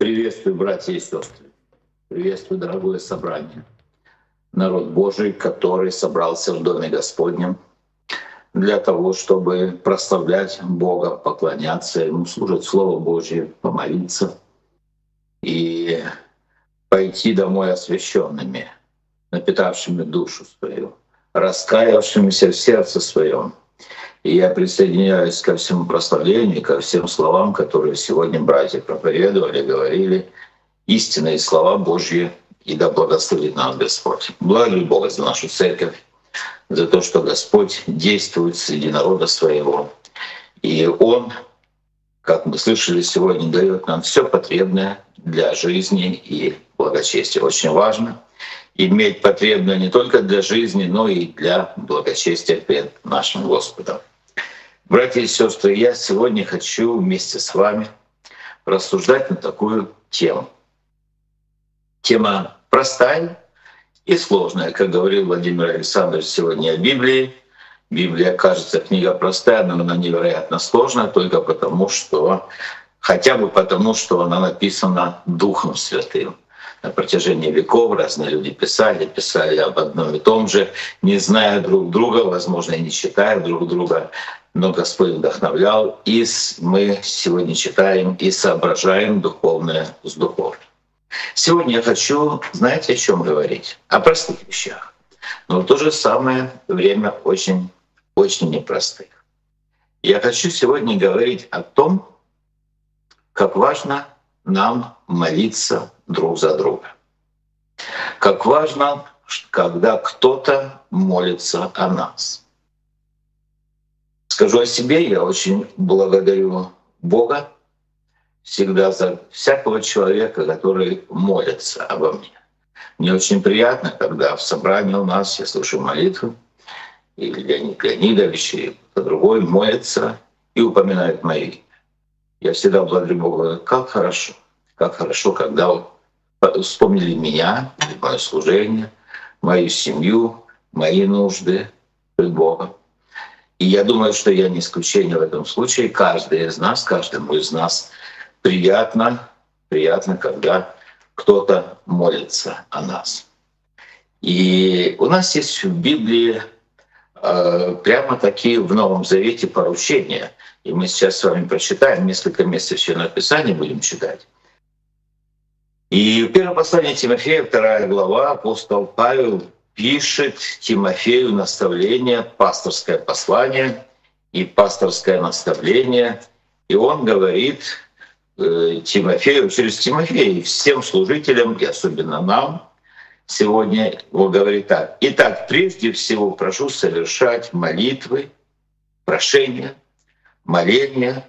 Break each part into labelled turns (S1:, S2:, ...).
S1: Приветствую, братья и сестры. Приветствую, дорогое собрание. Народ Божий, который собрался в Доме Господнем для того, чтобы прославлять Бога, поклоняться Ему, служить Слово Божье, помолиться и пойти домой освященными, напитавшими душу свою, раскаявшимися в сердце своем. И я присоединяюсь ко всему прославлению, ко всем словам, которые сегодня братья проповедовали, говорили, истинные слова Божьи, и да благословит нас Господь. Благодарю Бога за нашу церковь, за то, что Господь действует среди народа своего. И Он, как мы слышали сегодня, дает нам все потребное для жизни и благочестия. Очень важно иметь потребное не только для жизни, но и для благочестия перед нашим Господом. Братья и сестры, я сегодня хочу вместе с вами рассуждать на такую тему. Тема простая и сложная, как говорил Владимир Александрович сегодня о Библии. Библия, кажется, книга простая, но она невероятно сложная только потому, что хотя бы потому, что она написана Духом Святым. На протяжении веков разные люди писали, писали об одном и том же, не зная друг друга, возможно, и не читая друг друга, но Господь вдохновлял, и мы сегодня читаем и соображаем духовное с духовным. Сегодня я хочу, знаете, о чем говорить? О простых вещах. Но в то же самое время очень, очень непростых. Я хочу сегодня говорить о том, как важно нам молиться друг за друга. Как важно, когда кто-то молится о нас. Скажу о себе, я очень благодарю Бога всегда за всякого человека, который молится обо мне. Мне очень приятно, когда в собрании у нас я слушаю молитву, и Леонид Леонидович, и кто другой молится и упоминает мое имя. Я всегда благодарю Бога, как хорошо, как хорошо, когда вспомнили меня, мое служение, мою семью, мои нужды пред Богом. И я думаю, что я не исключение в этом случае. Каждый из нас, каждому из нас приятно, приятно, когда кто-то молится о нас. И у нас есть в Библии э, прямо такие в Новом Завете поручения. И мы сейчас с вами прочитаем несколько мест Священного Писания, будем читать. И в первом послании Тимофея, вторая глава, апостол Павел пишет Тимофею наставление, пасторское послание и пасторское наставление. И он говорит э, Тимофею, через Тимофея, всем служителям, и особенно нам, сегодня он говорит так. Итак, прежде всего прошу совершать молитвы, прошения, моления,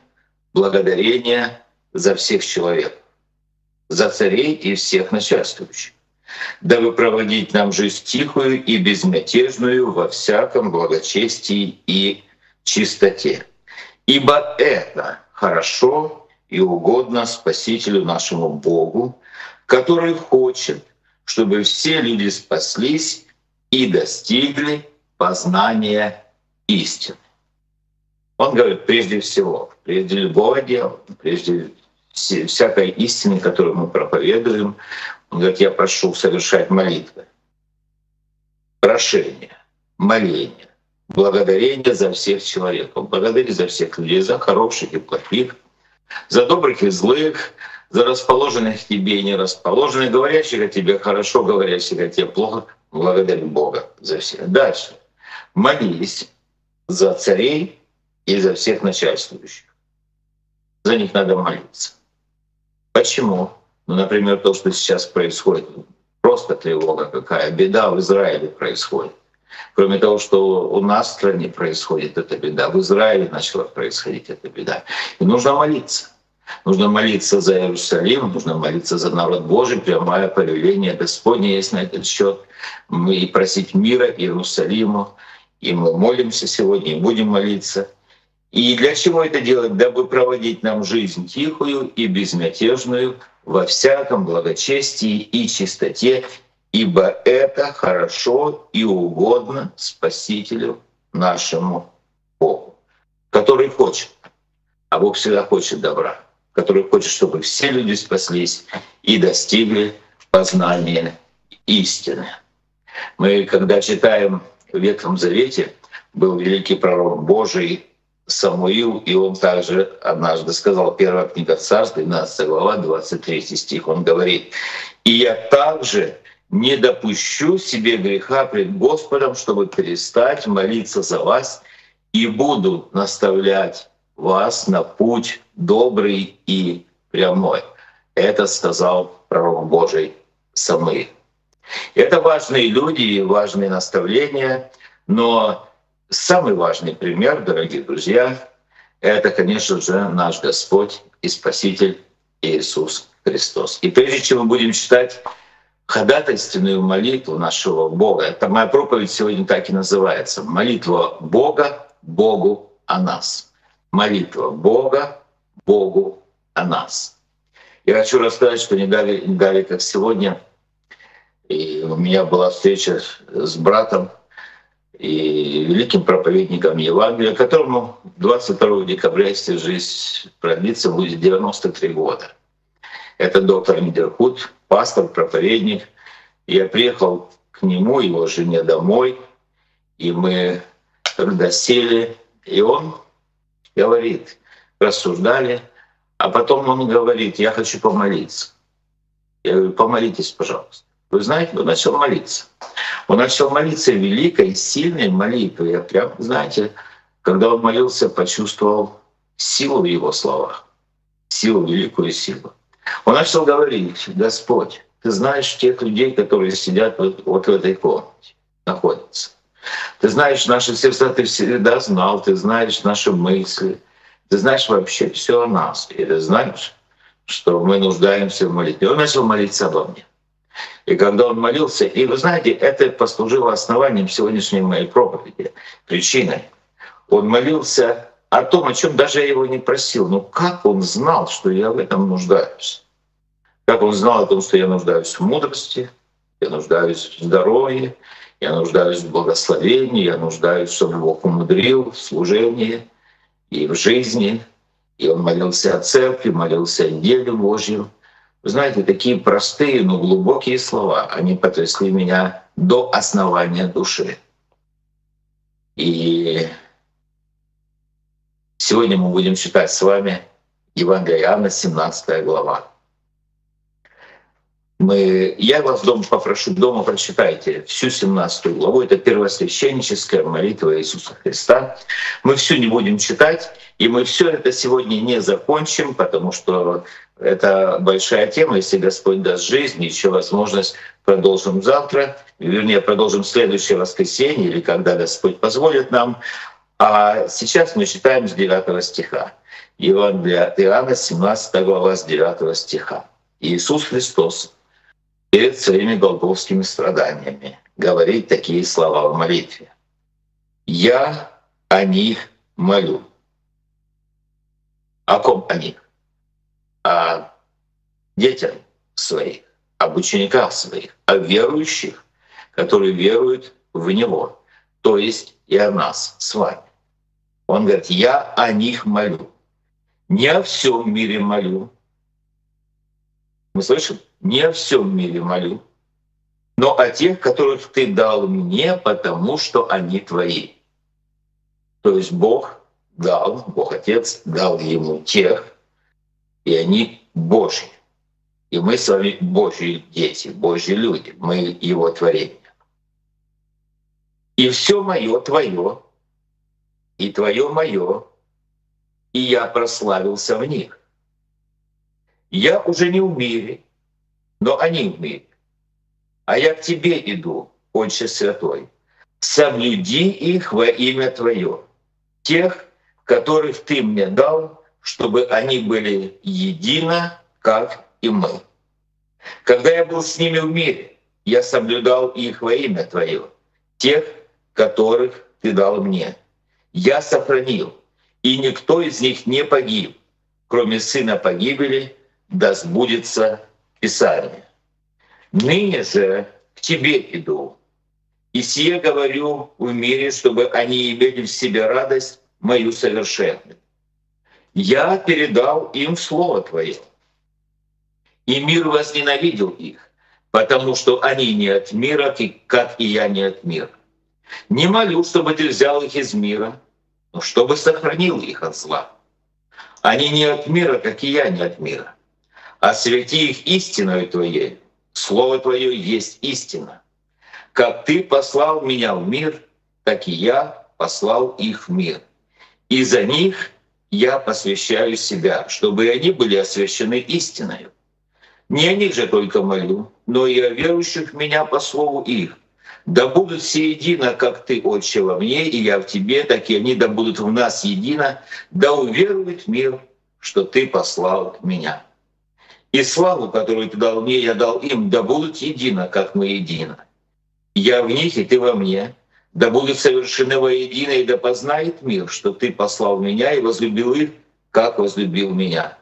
S1: благодарения за всех человек за царей и всех начальствующих, дабы проводить нам жизнь тихую и безмятежную во всяком благочестии и чистоте. Ибо это хорошо и угодно Спасителю нашему Богу, который хочет, чтобы все люди спаслись и достигли познания истины. Он говорит, прежде всего, прежде любого дела, прежде всякой истины, которую мы проповедуем. Он говорит, я прошу совершать молитвы, прошение, моление, благодарение за всех человеков, благодарить за всех людей, за хороших и плохих, за добрых и злых, за расположенных к тебе и не расположенных, говорящих о тебе хорошо, говорящих о тебе плохо. Благодарю Бога за всех. Дальше. Молились за царей и за всех начальствующих. За них надо молиться. Почему? Ну, например, то, что сейчас происходит, просто тревога какая, беда в Израиле происходит. Кроме того, что у нас в стране происходит эта беда, в Израиле начала происходить эта беда. И нужно молиться. Нужно молиться за Иерусалим, нужно молиться за народ Божий, прямое повеление Господне есть на этот счет. И просить мира Иерусалиму, и мы молимся сегодня, и будем молиться — и для чего это делать? Дабы проводить нам жизнь тихую и безмятежную во всяком благочестии и чистоте, ибо это хорошо и угодно Спасителю нашему Богу, который хочет, а Бог всегда хочет добра. который хочет, чтобы все люди спаслись и достигли познания истины. Мы, когда читаем в Ветхом Завете, был великий пророк Божий Самуил, и он также однажды сказал, первая книга Царств, 12 глава, 23 стих, он говорит, «И я также не допущу себе греха пред Господом, чтобы перестать молиться за вас, и буду наставлять вас на путь добрый и прямой». Это сказал пророк Божий Самуил. Это важные люди и важные наставления, но самый важный пример, дорогие друзья, это, конечно же, наш Господь и Спаситель Иисус Христос. И прежде чем мы будем читать ходатайственную молитву нашего Бога, это моя проповедь сегодня так и называется, молитва Бога Богу о нас. Молитва Бога Богу о нас. Я хочу рассказать, что не дали, не дали как сегодня, и у меня была встреча с братом и великим проповедником Евангелия, которому 22 декабря, если жизнь продлится, будет 93 года. Это доктор Мидерхут, пастор, проповедник. Я приехал к нему, его жене домой, и мы когда сели, и он говорит, рассуждали, а потом он говорит, я хочу помолиться. Я говорю, помолитесь, пожалуйста. Вы знаете, он начал молиться. Он начал молиться великой, сильной молитвой. Я прям, знаете, когда он молился, почувствовал силу в его словах, силу, великую силу. Он начал говорить, Господь, ты знаешь тех людей, которые сидят вот, вот в этой комнате, находятся. Ты знаешь наши сердца, ты всегда знал, ты знаешь наши мысли, ты знаешь вообще все о нас. И ты знаешь, что мы нуждаемся в молитве. Он начал молиться обо мне. И когда он молился, и вы знаете, это послужило основанием сегодняшней моей проповеди, причиной. Он молился о том, о чем даже я его не просил. Но как он знал, что я в этом нуждаюсь? Как он знал о том, что я нуждаюсь в мудрости, я нуждаюсь в здоровье, я нуждаюсь в благословении, я нуждаюсь, чтобы Бог умудрил в служении и в жизни. И он молился о церкви, молился о деле Божьем. Вы знаете, такие простые, но глубокие слова, они потрясли меня до основания души. И сегодня мы будем читать с вами Евангелие Иоанна, 17 глава. Мы, я вас дома попрошу, дома прочитайте всю 17 главу. Это первосвященническая молитва Иисуса Христа. Мы все не будем читать, и мы все это сегодня не закончим, потому что это большая тема. Если Господь даст жизнь, еще возможность продолжим завтра, вернее, продолжим следующее воскресенье или когда Господь позволит нам. А сейчас мы читаем с 9 стиха. Евангелие от Иоанна, 17 глава, с 9 стиха. Иисус Христос перед своими голговскими страданиями говорит такие слова в молитве. «Я о них молю». О ком о них? О детях своих, об учениках своих, о верующих, которые веруют в Него, то есть и о нас с вами. Он говорит, я о них молю. Не о всем мире молю. Мы слышим? Не о всем мире молю, но о тех, которых ты дал мне, потому что они твои. То есть Бог дал, Бог Отец дал ему тех, и они Божьи. И мы с вами Божьи дети, Божьи люди, мы Его творение. И все мое твое, и твое мое, и я прославился в них. Я уже не в мире, но они в мире. А я к тебе иду, Отче Святой, соблюди их во имя Твое, тех, которых Ты мне дал, чтобы они были едино, как и мы. Когда я был с ними в мире, я соблюдал их во имя Твое, тех, которых Ты дал мне. Я сохранил, и никто из них не погиб, кроме сына погибели, да сбудется Писание. «Ныне же к тебе иду, и сие говорю в мире, чтобы они имели в себе радость мою совершенную. я передал им Слово Твое. И мир возненавидел их, потому что они не от мира, как и я не от мира. Не молю, чтобы Ты взял их из мира, но чтобы сохранил их от зла. Они не от мира, как и я не от мира. Освети их истиною Твоей. Слово Твое есть истина. Как Ты послал меня в мир, так и я послал их в мир. И за них я посвящаю себя, чтобы они были освящены истиной. Не о них же только молю, но и о верующих в меня по слову их. Да будут все едино, как Ты, Отче, во мне, и я в Тебе, так и они да будут в нас едино, да уверует мир, что Ты послал меня. И славу, которую Ты дал мне, я дал им, да будут едино, как мы едино. Я в них, и Ты во мне, да будут совершены воедино, и да познает мир, что Ты послал меня и возлюбил их, как возлюбил меня.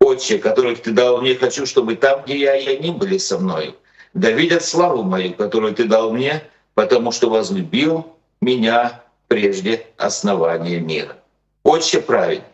S1: Отче, которых Ты дал мне, хочу, чтобы там, где я, и они были со мною, да видят славу мою, которую Ты дал мне, потому что возлюбил меня прежде основания мира. Отче праведный,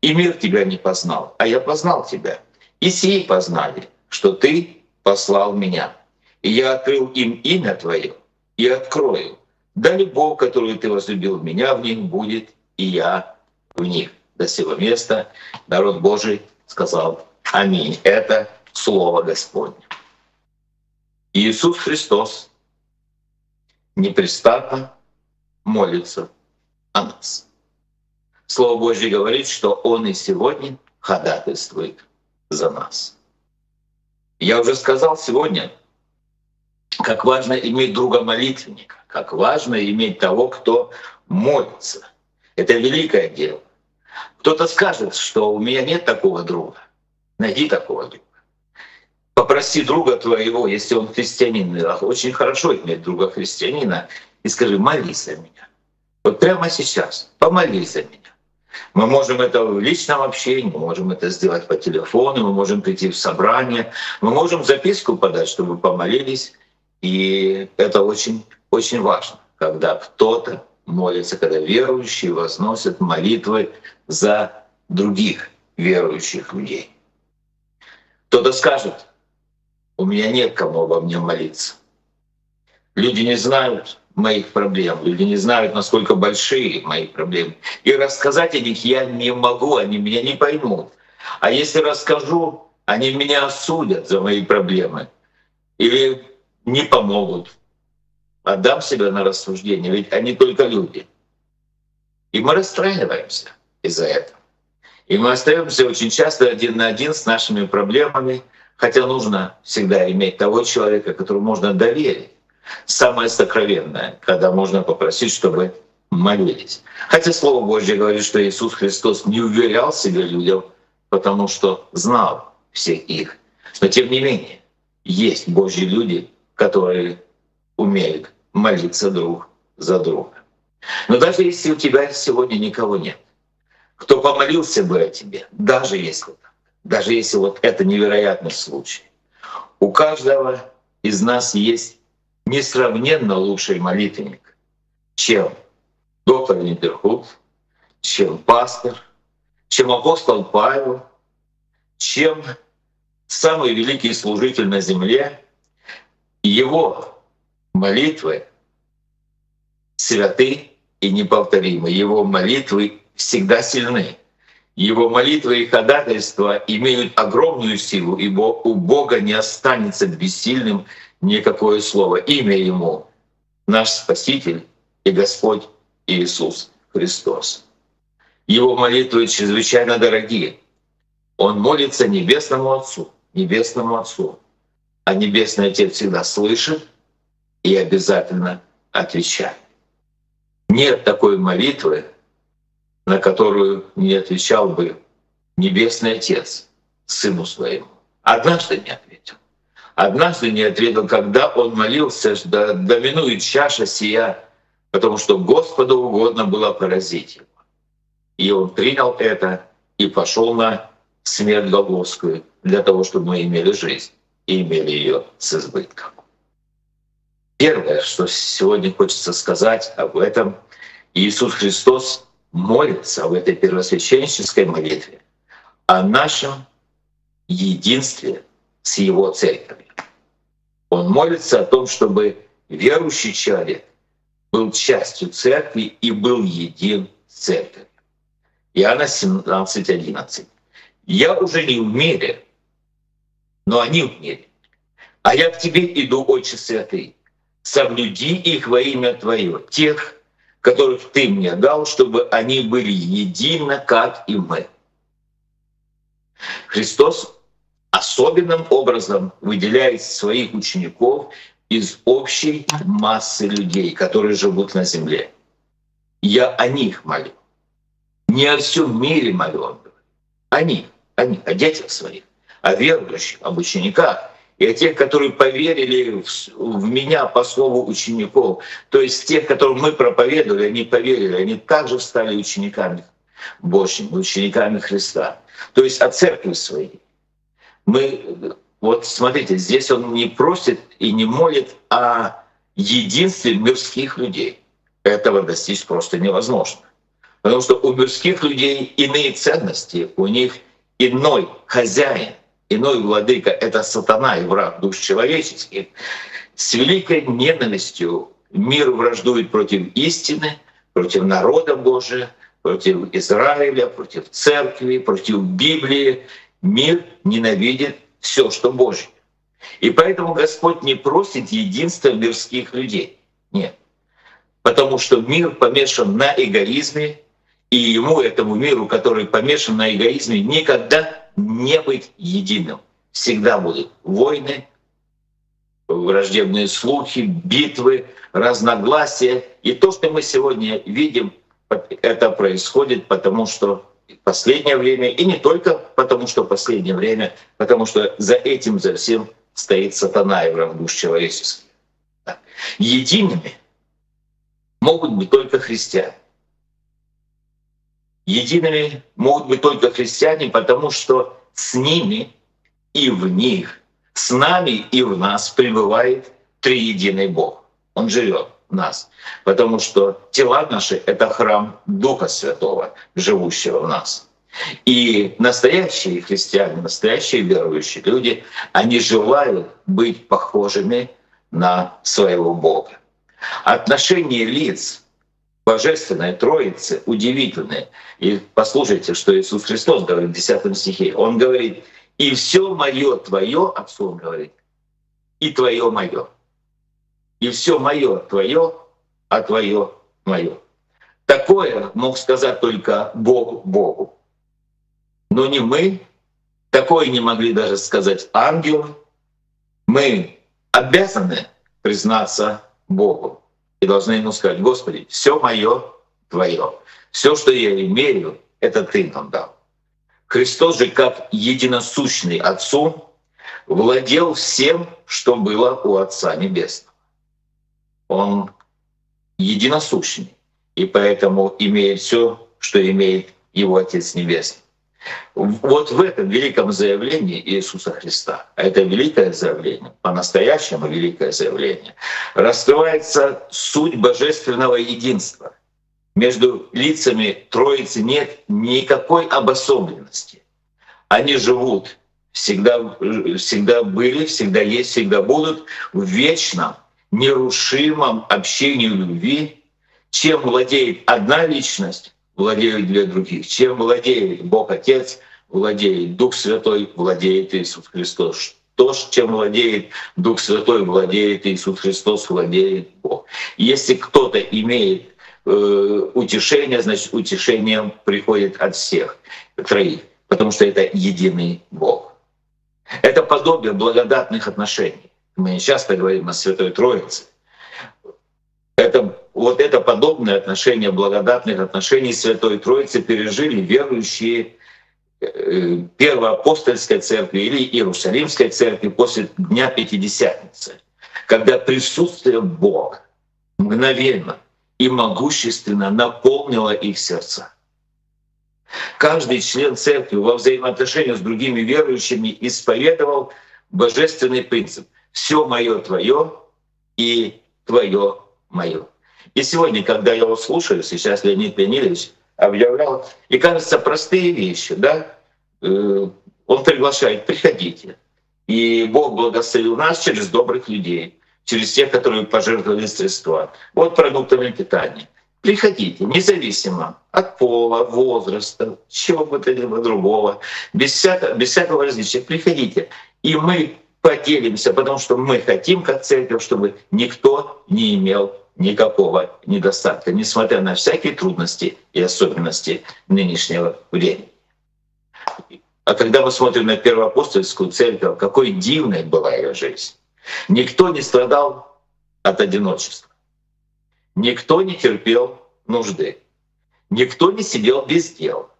S1: и мир Тебя не познал, а я познал Тебя. И сии познали, что Ты послал меня. И я открыл им имя Твое и открою, да любовь, которую Ты возлюбил меня, в них будет, и я в них. До сего места народ Божий сказал Аминь. Это Слово Господне. Иисус Христос непрестанно молится о нас. Слово Божье говорит, что Он и сегодня ходатайствует за нас. Я уже сказал сегодня, как важно иметь друга молитвенника, как важно иметь того, кто молится. Это великое дело. Кто-то скажет, что у меня нет такого друга. Найди такого друга. Попроси друга твоего, если он христианин, очень хорошо иметь друга христианина, и скажи, молись за меня. Вот прямо сейчас, помолись за меня. Мы можем это в личном общении, мы можем это сделать по телефону, мы можем прийти в собрание, мы можем записку подать, чтобы помолились. И это очень, очень важно, когда кто-то молится, когда верующие возносят молитвы за других верующих людей. Кто-то скажет, у меня нет кому обо мне молиться. Люди не знают моих проблем, люди не знают, насколько большие мои проблемы. И рассказать о них я не могу, они меня не поймут. А если расскажу, они меня осудят за мои проблемы или не помогут. Отдам себя на рассуждение, ведь они только люди. И мы расстраиваемся из-за этого. И мы остаемся очень часто один на один с нашими проблемами, хотя нужно всегда иметь того человека, которому можно доверить самое сокровенное, когда можно попросить, чтобы молились. Хотя Слово Божье говорит, что Иисус Христос не уверял себе людям, потому что знал всех их. Но тем не менее, есть Божьи люди, которые умеют молиться друг за друга. Но даже если у тебя сегодня никого нет, кто помолился бы о тебе, даже если так, даже если вот это невероятный случай, у каждого из нас есть несравненно лучший молитвенник, чем доктор Линдерхуд, чем пастор, чем апостол Павел, чем самый великий служитель на земле. Его молитвы святы и неповторимы. Его молитвы всегда сильны. Его молитвы и ходатайства имеют огромную силу, ибо у Бога не останется бессильным никакое слово. Имя Ему — наш Спаситель и Господь Иисус Христос. Его молитвы чрезвычайно дорогие. Он молится Небесному Отцу, Небесному Отцу. А Небесный Отец всегда слышит и обязательно отвечает. Нет такой молитвы, на которую не отвечал бы Небесный Отец Сыну Своему. Однажды не ответил. Однажды не ответил, когда он молился, да доминует чаша сия, потому что Господу угодно было поразить его. И он принял это и пошел на смерть Голгофскую для того, чтобы мы имели жизнь и имели ее с избытком. Первое, что сегодня хочется сказать об этом, Иисус Христос молится в этой первосвященнической молитве о нашем единстве с Его церковью. Он молится о том, чтобы верующий человек был частью церкви и был един с церковью. Иоанна 17, 11. «Я уже не в мире, но они в мире. А я к тебе иду, Отче Святый, соблюди их во имя Твое, тех, которых Ты мне дал, чтобы они были едины, как и мы». Христос особенным образом выделяет своих учеников из общей массы людей, которые живут на земле. Я о них молю. Не о всем мире молю, он говорит. О них, о них, о детях своих, о верующих, об учениках и о тех, которые поверили в, в меня по слову учеников. То есть тех, которым мы проповедовали, они поверили, они также стали учениками Божьими, учениками Христа. То есть о церкви своей. Мы, вот смотрите, здесь он не просит и не молит о единстве мирских людей. Этого достичь просто невозможно. Потому что у мирских людей иные ценности, у них иной хозяин, иной владыка — это сатана и враг душ человеческих. С великой ненавистью мир враждует против истины, против народа Божия, против Израиля, против церкви, против Библии. Мир ненавидит все, что Божье. И поэтому Господь не просит единства мирских людей. Нет. Потому что мир помешан на эгоизме, и ему, этому миру, который помешан на эгоизме, никогда не быть единым. Всегда будут войны, враждебные слухи, битвы, разногласия. И то, что мы сегодня видим, это происходит потому, что последнее время, и не только потому, что последнее время, потому что за этим, за всем стоит сатана и враг душ человеческих. Едиными могут быть только христиане. Едиными могут быть только христиане, потому что с ними и в них, с нами и в нас пребывает триединый Бог. Он живет в нас, потому что тела наши — это храм Духа Святого, живущего в нас. И настоящие христиане, настоящие верующие люди, они желают быть похожими на своего Бога. Отношения лиц Божественной Троицы удивительные. И послушайте, что Иисус Христос говорит в 10 стихе. Он говорит, «И все мое твое, Отцу он говорит, и твое мое. И все мое твое, а твое мое». Такое мог сказать только Бог Богу. Но не мы, такое не могли даже сказать ангелы. Мы обязаны признаться Богу и должны ему сказать, Господи, все мое Твое, все, что я имею, это Ты нам дал. Христос же, как единосущный Отцу, владел всем, что было у Отца Небесного. Он единосущный, и поэтому имеет все, что имеет его Отец Небесный. Вот в этом великом заявлении Иисуса Христа, а это великое заявление, по-настоящему великое заявление, раскрывается суть божественного единства. Между лицами Троицы нет никакой обособленности. Они живут, всегда, всегда были, всегда есть, всегда будут в вечном, нерушимом общении любви, чем владеет одна личность, владеют две других. Чем владеет Бог Отец, владеет Дух Святой, владеет Иисус Христос. То, чем владеет Дух Святой, владеет Иисус Христос, владеет Бог. Если кто-то имеет э, утешение, значит утешение приходит от всех троих, потому что это единый Бог. Это подобие благодатных отношений. Мы не часто говорим о Святой Троице. Это вот это подобное отношение, благодатных отношений Святой Троицы пережили верующие э, Первоапостольской церкви или Иерусалимской церкви после Дня Пятидесятницы, когда присутствие Бога мгновенно и могущественно наполнило их сердца. Каждый член церкви во взаимоотношении с другими верующими исповедовал божественный принцип «все мое твое и твое мое». И сегодня, когда я его слушаю, сейчас Леонид Леонидович объявлял. И кажется, простые вещи, да, э, он приглашает, приходите. И Бог благословил нас через добрых людей, через тех, которые пожертвовали средства. Вот продуктами питания. Приходите, независимо от пола, возраста, чего бы то ни было другого, без всякого, без всякого различия. Приходите, и мы поделимся, потому что мы хотим, как церковь, чтобы никто не имел никакого недостатка, несмотря на всякие трудности и особенности нынешнего времени. А когда мы смотрим на первоапостольскую церковь, какой дивной была ее жизнь. Никто не страдал от одиночества. Никто не терпел нужды. Никто не сидел без дел.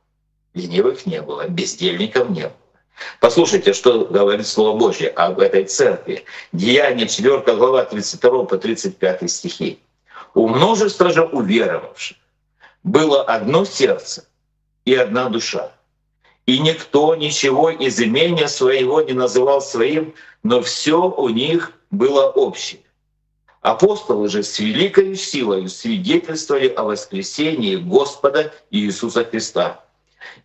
S1: Ленивых не было, бездельников не было. Послушайте, что говорит Слово Божье об этой церкви. Деяние 4 глава 32 по 35 стихи. У множества же уверовавших было одно сердце и одна душа. И никто ничего из имения своего не называл своим, но все у них было общее. Апостолы же с великой силой свидетельствовали о воскресении Господа Иисуса Христа.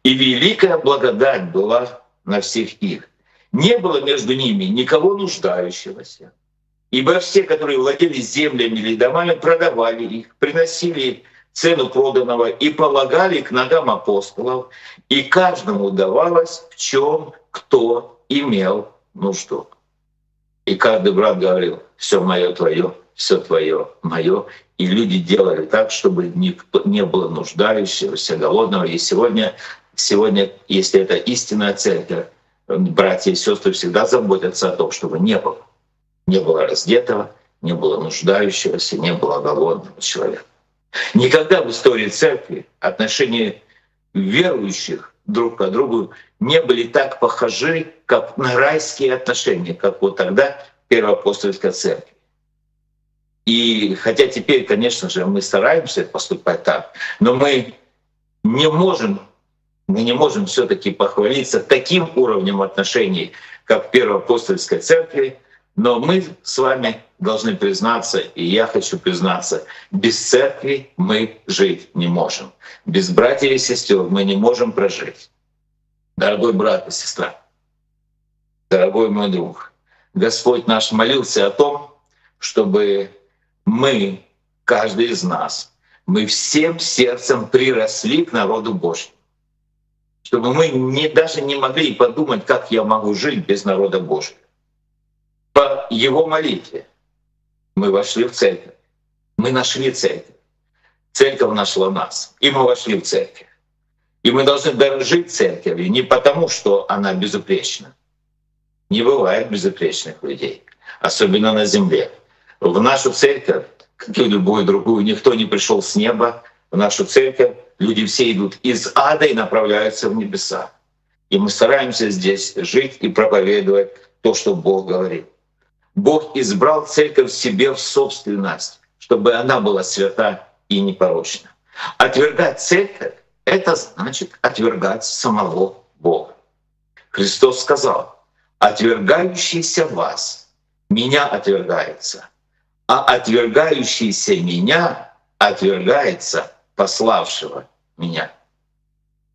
S1: И великая благодать была на всех их. Не было между ними никого нуждающегося. Ибо все, которые владели землями или домами, продавали их, приносили цену проданного и полагали к ногам апостолов, и каждому давалось в чем кто имел нужду. И каждый брат говорил, все мое твое, все твое, мое. И люди делали так, чтобы не было нуждающегося, голодного. И сегодня, сегодня, если это истинная церковь, братья и сестры всегда заботятся о том, чтобы не было. Не было раздетого, не было нуждающегося, не было голодного человека. Никогда в истории церкви отношения верующих друг к другу не были так похожи, как на райские отношения, как вот тогда Первоапостольская церковь. И хотя теперь, конечно же, мы стараемся поступать так, но мы не можем, мы не можем все-таки похвалиться таким уровнем отношений, как в Первоапостольской церкви, но мы с вами должны признаться, и я хочу признаться, без церкви мы жить не можем. Без братьев и сестер мы не можем прожить. Дорогой брат и сестра, дорогой мой друг, Господь наш молился о том, чтобы мы, каждый из нас, мы всем сердцем приросли к народу Божьему. Чтобы мы не, даже не могли подумать, как я могу жить без народа Божьего. По Его молитве мы вошли в церковь. Мы нашли церковь. Церковь нашла нас, и мы вошли в церковь. И мы должны дорожить церковью не потому, что она безупречна. Не бывает безупречных людей, особенно на земле. В нашу церковь, как и в любую другую, никто не пришел с неба. В нашу церковь люди все идут из ада и направляются в небеса. И мы стараемся здесь жить и проповедовать то, что Бог говорит. Бог избрал церковь себе в собственность, чтобы она была свята и непорочна. Отвергать церковь — это значит отвергать самого Бога. Христос сказал, отвергающийся вас, меня отвергается, а отвергающийся меня отвергается пославшего меня.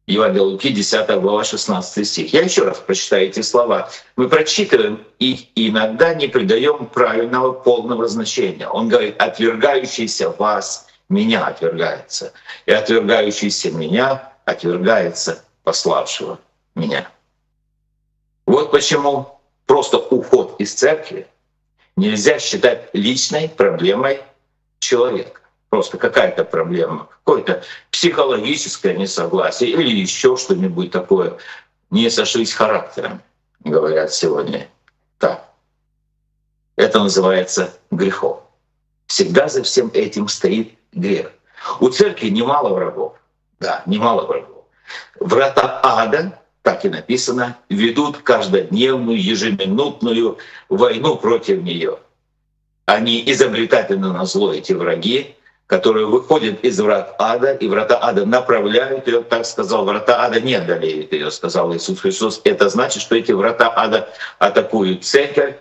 S1: Евангелие Луки, 10 глава, 16 стих. Я еще раз прочитаю эти слова. Мы прочитываем их и иногда не придаем правильного полного значения. Он говорит, отвергающийся вас, меня отвергается. И отвергающийся меня отвергается пославшего меня. Вот почему просто уход из церкви нельзя считать личной проблемой человека. Просто какая-то проблема, какое-то психологическое несогласие или еще что-нибудь такое. Не сошлись характером, говорят сегодня. Так. Это называется грехом. Всегда за всем этим стоит грех. У церкви немало врагов. Да, немало врагов. Врата ада, так и написано, ведут каждодневную, ежеминутную войну против нее. Они изобретательны на зло, эти враги, которые выходят из врат ада, и врата ада направляют ее, так сказал, врата ада не одолеют ее, сказал Иисус Христос. Это значит, что эти врата ада атакуют церковь.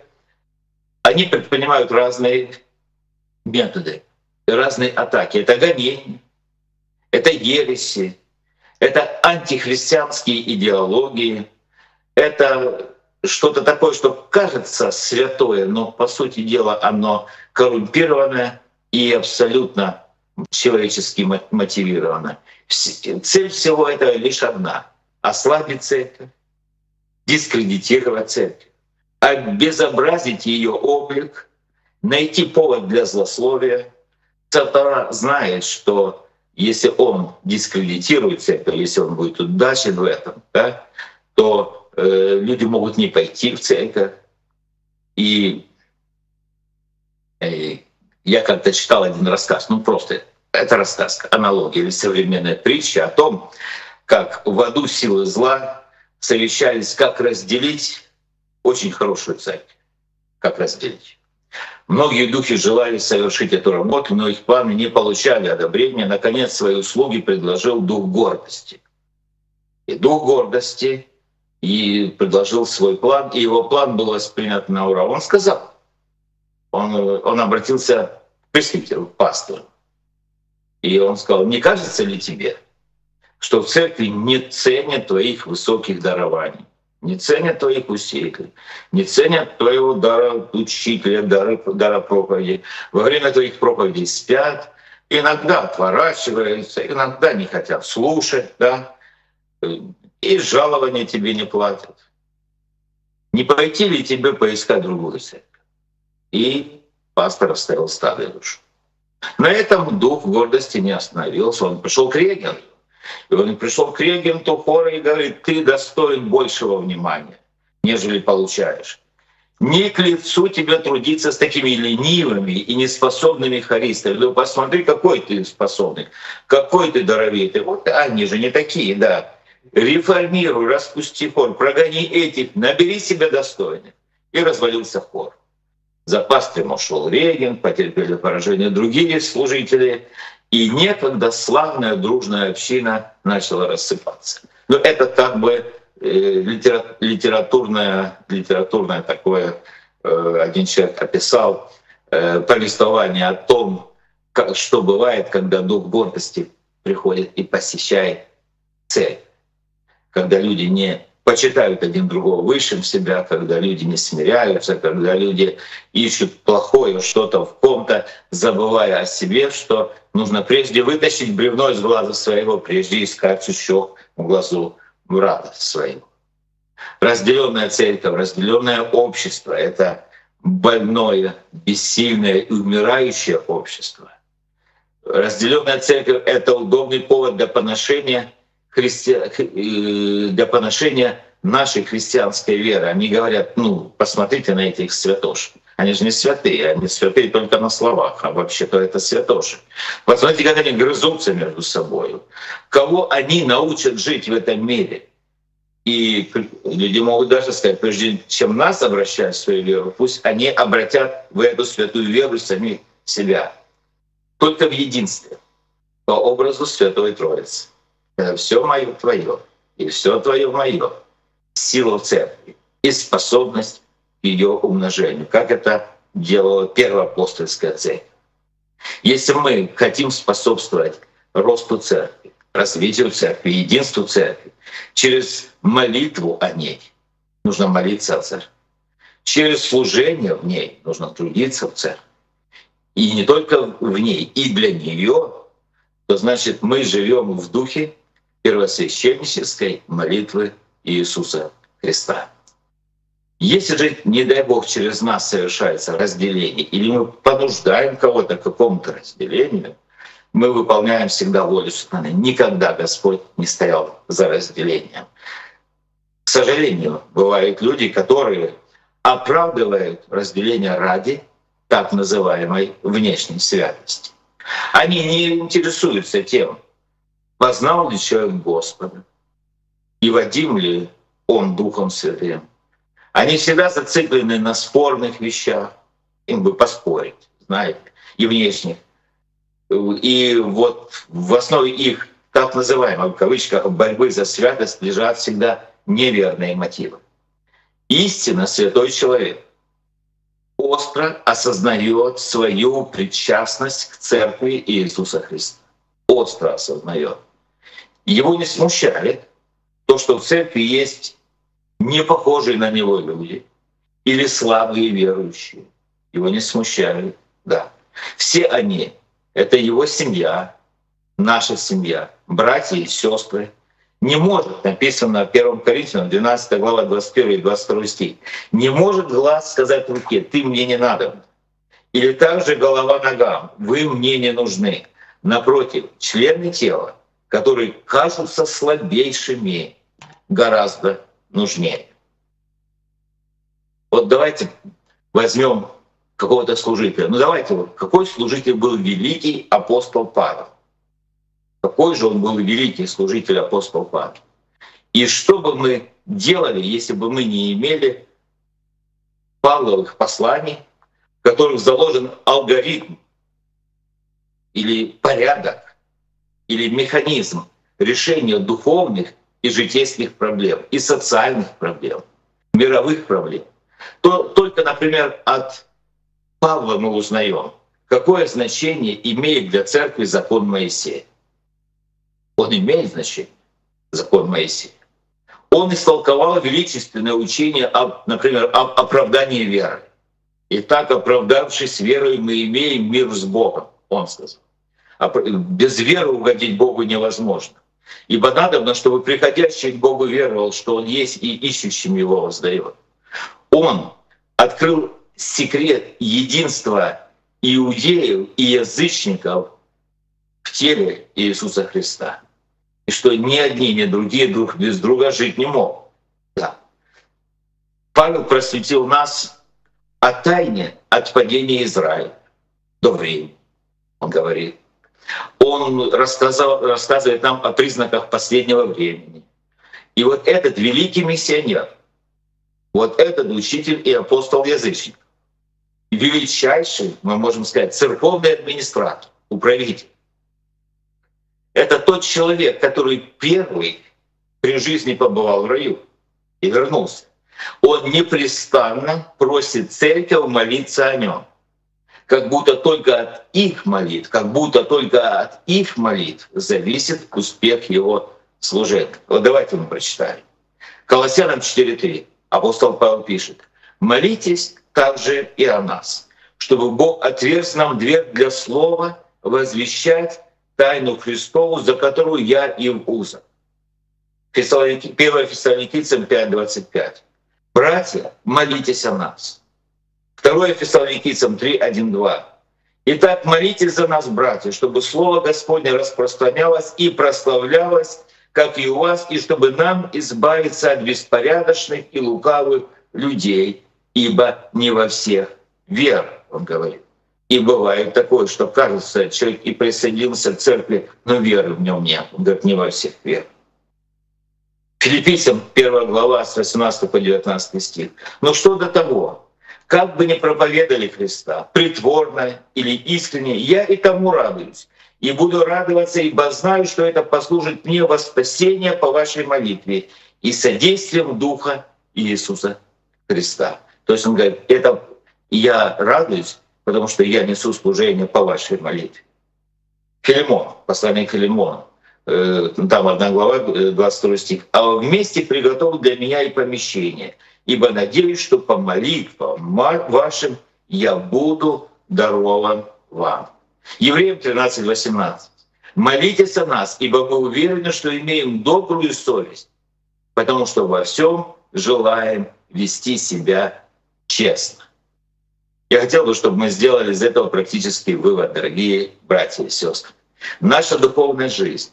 S1: Они предпринимают разные методы, разные атаки. Это гонения, это ереси, Это антихристианские идеологии, это что-то такое, что кажется святое, но по сути дела оно коррумпированное и абсолютно человечески мотивировано. Цель всего этого лишь одна — ослабить церковь, дискредитировать церковь, обезобразить ее облик, найти повод для злословия. Сатана знает, что если он дискредитирует церковь, если он будет удачен в этом, да, то э, люди могут не пойти в церковь. И э, я как-то читал один рассказ, ну просто это рассказ, аналогия или современная притча о том, как в аду силы зла совещались, как разделить очень хорошую церковь. Как разделить. Многие духи желали совершить эту работу, но их планы не получали одобрения. Наконец, свои услуги предложил дух гордости. И дух гордости и предложил свой план, и его план был воспринят на ура. Он сказал, он, он обратился к пресвитеру, к пастору, и он сказал, не кажется ли тебе, что в церкви не ценят твоих высоких дарований, не ценят твоих усилий, не ценят твоего дара учителя, дара, дара проповеди. Во время твоих проповедей спят, иногда отворачиваются, иногда не хотят слушать, да, и жалования тебе не платят. Не пойти ли тебе поискать другую церковь? И пастор старую душу. На этом дух гордости не остановился. Он пришел к регенту. И он пришел к регенту хора и говорит, ты достоин большего внимания, нежели получаешь. Не к лицу тебе трудиться с такими ленивыми и неспособными хористами. Ну, посмотри, какой ты способный, какой ты даровитый. Вот они же не такие, да. Реформируй, распусти хор, прогони этих, набери себя достойных. И развалился хор. За пастырем ушел регент, потерпели поражение другие служители, и некогда славная дружная община начала рассыпаться. Но это как бы э, литературное, литературное такое, э, один человек описал э, повествование о том, как, что бывает, когда дух гордости приходит и посещает цель. Когда люди не почитают один другого высшим себя, когда люди не смиряются, когда люди ищут плохое что-то в ком-то, забывая о себе, что нужно прежде вытащить бревно из глаза своего, прежде искать сучок в глазу брата своего. Разделенная церковь, разделенное общество — это больное, бессильное и умирающее общество. Разделенная церковь — это удобный повод для поношения — христи... Э, для поношения нашей христианской веры. Они говорят, ну, посмотрите на этих святош. Они же не святые, они святые только на словах, а вообще-то это святоши. Посмотрите, как они грызутся между собой. Кого они научат жить в этом мире? И люди могут даже сказать, прежде чем нас обращать в свою веру, пусть они обратят в эту святую веру сами себя. Только в единстве, по образу Святой Троицы. Э, все мое твое, и все твое мое. Сила церкви и способность к ее умножению, как это делала первая апостольская церковь. Если мы хотим способствовать росту церкви, развитию церкви, единству церкви, через молитву о ней нужно молиться о церкви. Через служение в ней нужно трудиться в церкви. И не только в ней, и для нее, то значит мы живем в духе первосвященнической молитвы Иисуса Христа. Если же, не дай Бог, через нас совершается разделение, или мы понуждаем кого-то к какому-то разделению, мы выполняем всегда волю сатаны. Никогда Господь не стоял за разделением. К сожалению, бывают люди, которые оправдывают разделение ради так называемой внешней святости. Они не интересуются тем, Познал ли человек Господа? И водим ли он Духом Святым? Они всегда зациклены на спорных вещах. Им бы поспорить, знаете, и внешних. И вот в основе их так называемой, в кавычках, борьбы за святость лежат всегда неверные мотивы. Истинно святой человек остро осознает свою причастность к церкви Иисуса Христа. Остро осознает. Его не смущает то, что в церкви есть не похожие на него люди или слабые верующие. Его не смущает, да. Все они — это его семья, наша семья, братья и сестры. Не может, написано в 1 Коринфянам, 12 глава, 21 и 22 стих, не может глаз сказать руке, ты мне не надо. Или также голова ногам, вы мне не нужны. Напротив, члены тела, которые кажутся слабейшими, гораздо нужнее. Вот давайте возьмем какого-то служителя. Ну давайте, вот, какой служитель был великий апостол Павел? Какой же он был великий служитель апостол Павел? И что бы мы делали, если бы мы не имели Павловых посланий, в которых заложен алгоритм или порядок, или механизм решения духовных и житейских проблем, и социальных проблем, мировых проблем, то только, например, от Павла мы узнаем, какое значение имеет для церкви закон Моисея. Он имеет значение, закон Моисея. Он истолковал величественное учение, об, например, об оправдании веры. И так, оправдавшись верой, мы имеем мир с Богом, он сказал. Без веры угодить Богу невозможно. Ибо надо, чтобы приходящий к Богу веровал, что Он есть и ищущим Его воздает. Он открыл секрет единства иудеев и язычников в теле Иисуса Христа. И что ни одни, ни другие друг без друга жить не могут. Да. Павел просветил нас о тайне от падения Израиля до времени. Он говорит, он рассказал, рассказывает нам о признаках последнего времени. И вот этот великий миссионер, вот этот учитель и апостол язычник, величайший, мы можем сказать, церковный администратор, управитель. Это тот человек, который первый при жизни побывал в раю и вернулся. Он непрестанно просит церковь молиться о нем как будто только от их молитв, как будто только от их молитв зависит успех его служения. Вот давайте мы прочитаем. Колоссянам 4.3 апостол Павел пишет, «Молитесь также и о нас, чтобы Бог отверз нам дверь для слова возвещать тайну Христову, за которую я и в узах». 1 Фессалоникийцам 5.25. «Братья, молитесь о нас». 2 Фессалоникийцам 3, 1, 2. Итак, молитесь за нас, братья, чтобы Слово Господне распространялось и прославлялось, как и у вас, и чтобы нам избавиться от беспорядочных и лукавых людей, ибо не во всех вер, он говорит. И бывает такое, что кажется, человек и присоединился к церкви, но веры в нем нет. Он говорит, не во всех вер. Филиппийцам 1 глава с 18 по 19 стих. Но что до того? Как бы ни проповедали Христа, притворно или искренне, я и тому радуюсь. И буду радоваться, ибо знаю, что это послужит мне во спасение по вашей молитве и содействием Духа Иисуса Христа. То есть он говорит, это я радуюсь, потому что я несу служение по вашей молитве. Филимон, послание к Филимону, э, там одна глава, 22 э, стих. «А вместе приготовил для меня и помещение, ибо надеюсь, что по молитвам вашим я буду дарован вам. Евреям 13, 18. Молитесь о нас, ибо мы уверены, что имеем добрую совесть, потому что во всем желаем вести себя честно. Я хотел бы, чтобы мы сделали из этого практический вывод, дорогие братья и сестры. Наша духовная жизнь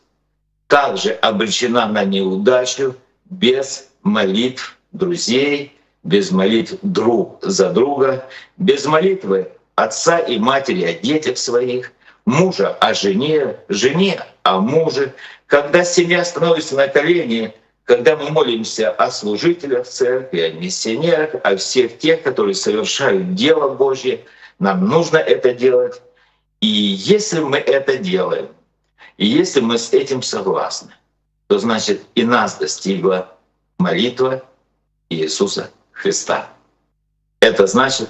S1: также обречена на неудачу без молитв друзей, без молитв друг за друга, без молитвы отца и матери о детях своих, мужа о жене, жене о муже. Когда семья становится на колени, когда мы молимся о служителях церкви, о миссионерах, о всех тех, которые совершают дело Божье, нам нужно это делать. И если мы это делаем, и если мы с этим согласны, то значит и нас достигла молитва Иисуса Христа. Это значит,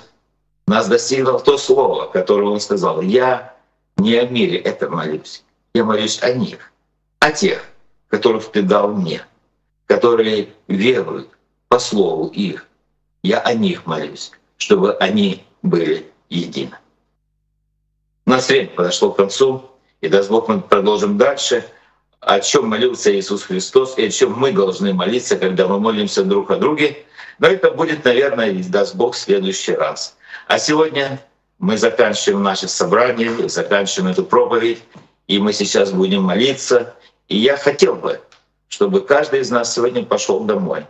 S1: нас достигло то слово, которое Он сказал. Я не о мире это молюсь, я молюсь о них, о тех, которых Ты дал мне, которые веруют по слову их. Я о них молюсь, чтобы они были едины. У нас время подошло к концу, и даст Бог мы продолжим дальше. О чем молился Иисус Христос и о чем мы должны молиться, когда мы молимся друг о друге. Но это будет, наверное, даст Бог в следующий раз. А сегодня мы заканчиваем наше собрание, заканчиваем эту проповедь, и мы сейчас будем молиться. И я хотел бы, чтобы каждый из нас сегодня пошел домой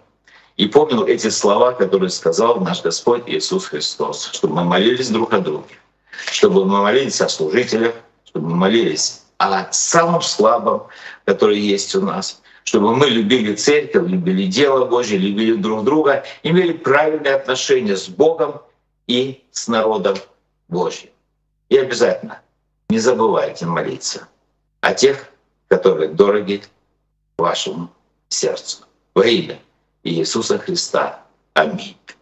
S1: и помнил эти слова, которые сказал наш Господь Иисус Христос, чтобы мы молились друг о друге, чтобы мы молились о служителях, чтобы мы молились о самом слабом, который есть у нас, чтобы мы любили церковь, любили дело Божье, любили друг друга, имели правильные отношения с Богом и с народом Божьим. И обязательно не забывайте молиться о тех, которые дороги вашему сердцу. Во имя Иисуса Христа. Аминь.